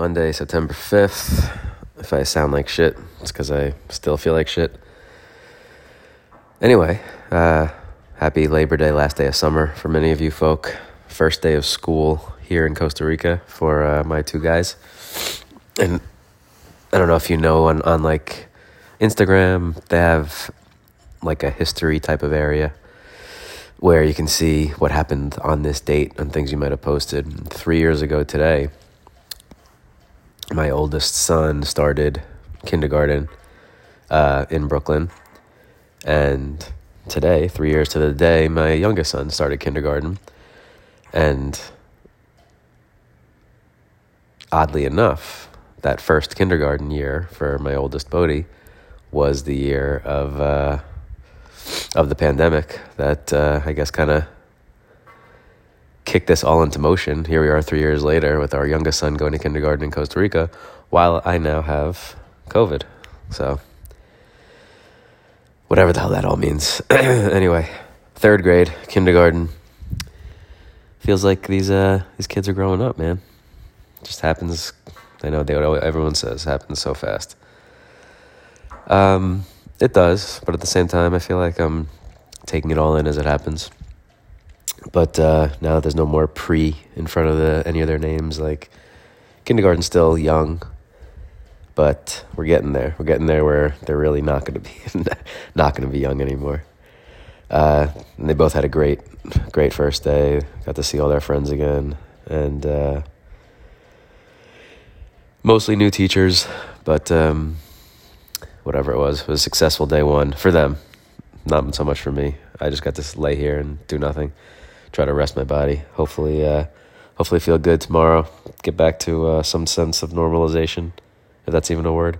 Monday, September 5th. If I sound like shit, it's because I still feel like shit. Anyway, uh, happy Labor Day, last day of summer for many of you folk. First day of school here in Costa Rica for uh, my two guys. And I don't know if you know on, on like Instagram, they have like a history type of area where you can see what happened on this date and things you might have posted. Three years ago today, my oldest son started kindergarten uh, in Brooklyn. And today, three years to the day, my youngest son started kindergarten. And oddly enough, that first kindergarten year for my oldest Bodhi was the year of uh, of the pandemic that uh, I guess kind of kicked this all into motion. Here we are three years later with our youngest son going to kindergarten in Costa Rica, while I now have COVID. So, whatever the hell that all means. anyway, third grade, kindergarten. Feels like these uh these kids are growing up, man. Just happens. I know they would. everyone says happens so fast. Um, it does, but at the same time, I feel like I'm taking it all in as it happens. But uh, now that there's no more pre in front of the any of their names, like kindergarten's still young, but we're getting there. We're getting there where they're really not going to be not going to be young anymore. Uh, and they both had a great, great first day. Got to see all their friends again, and uh, mostly new teachers, but. Um, whatever it was. It was a successful day one for them, not so much for me. I just got to lay here and do nothing, try to rest my body. Hopefully, uh, hopefully feel good tomorrow. Get back to uh, some sense of normalization, if that's even a word.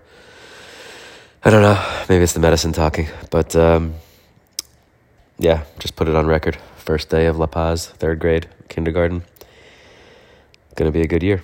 I don't know. Maybe it's the medicine talking, but um, yeah, just put it on record. First day of La Paz, third grade, kindergarten. Gonna be a good year.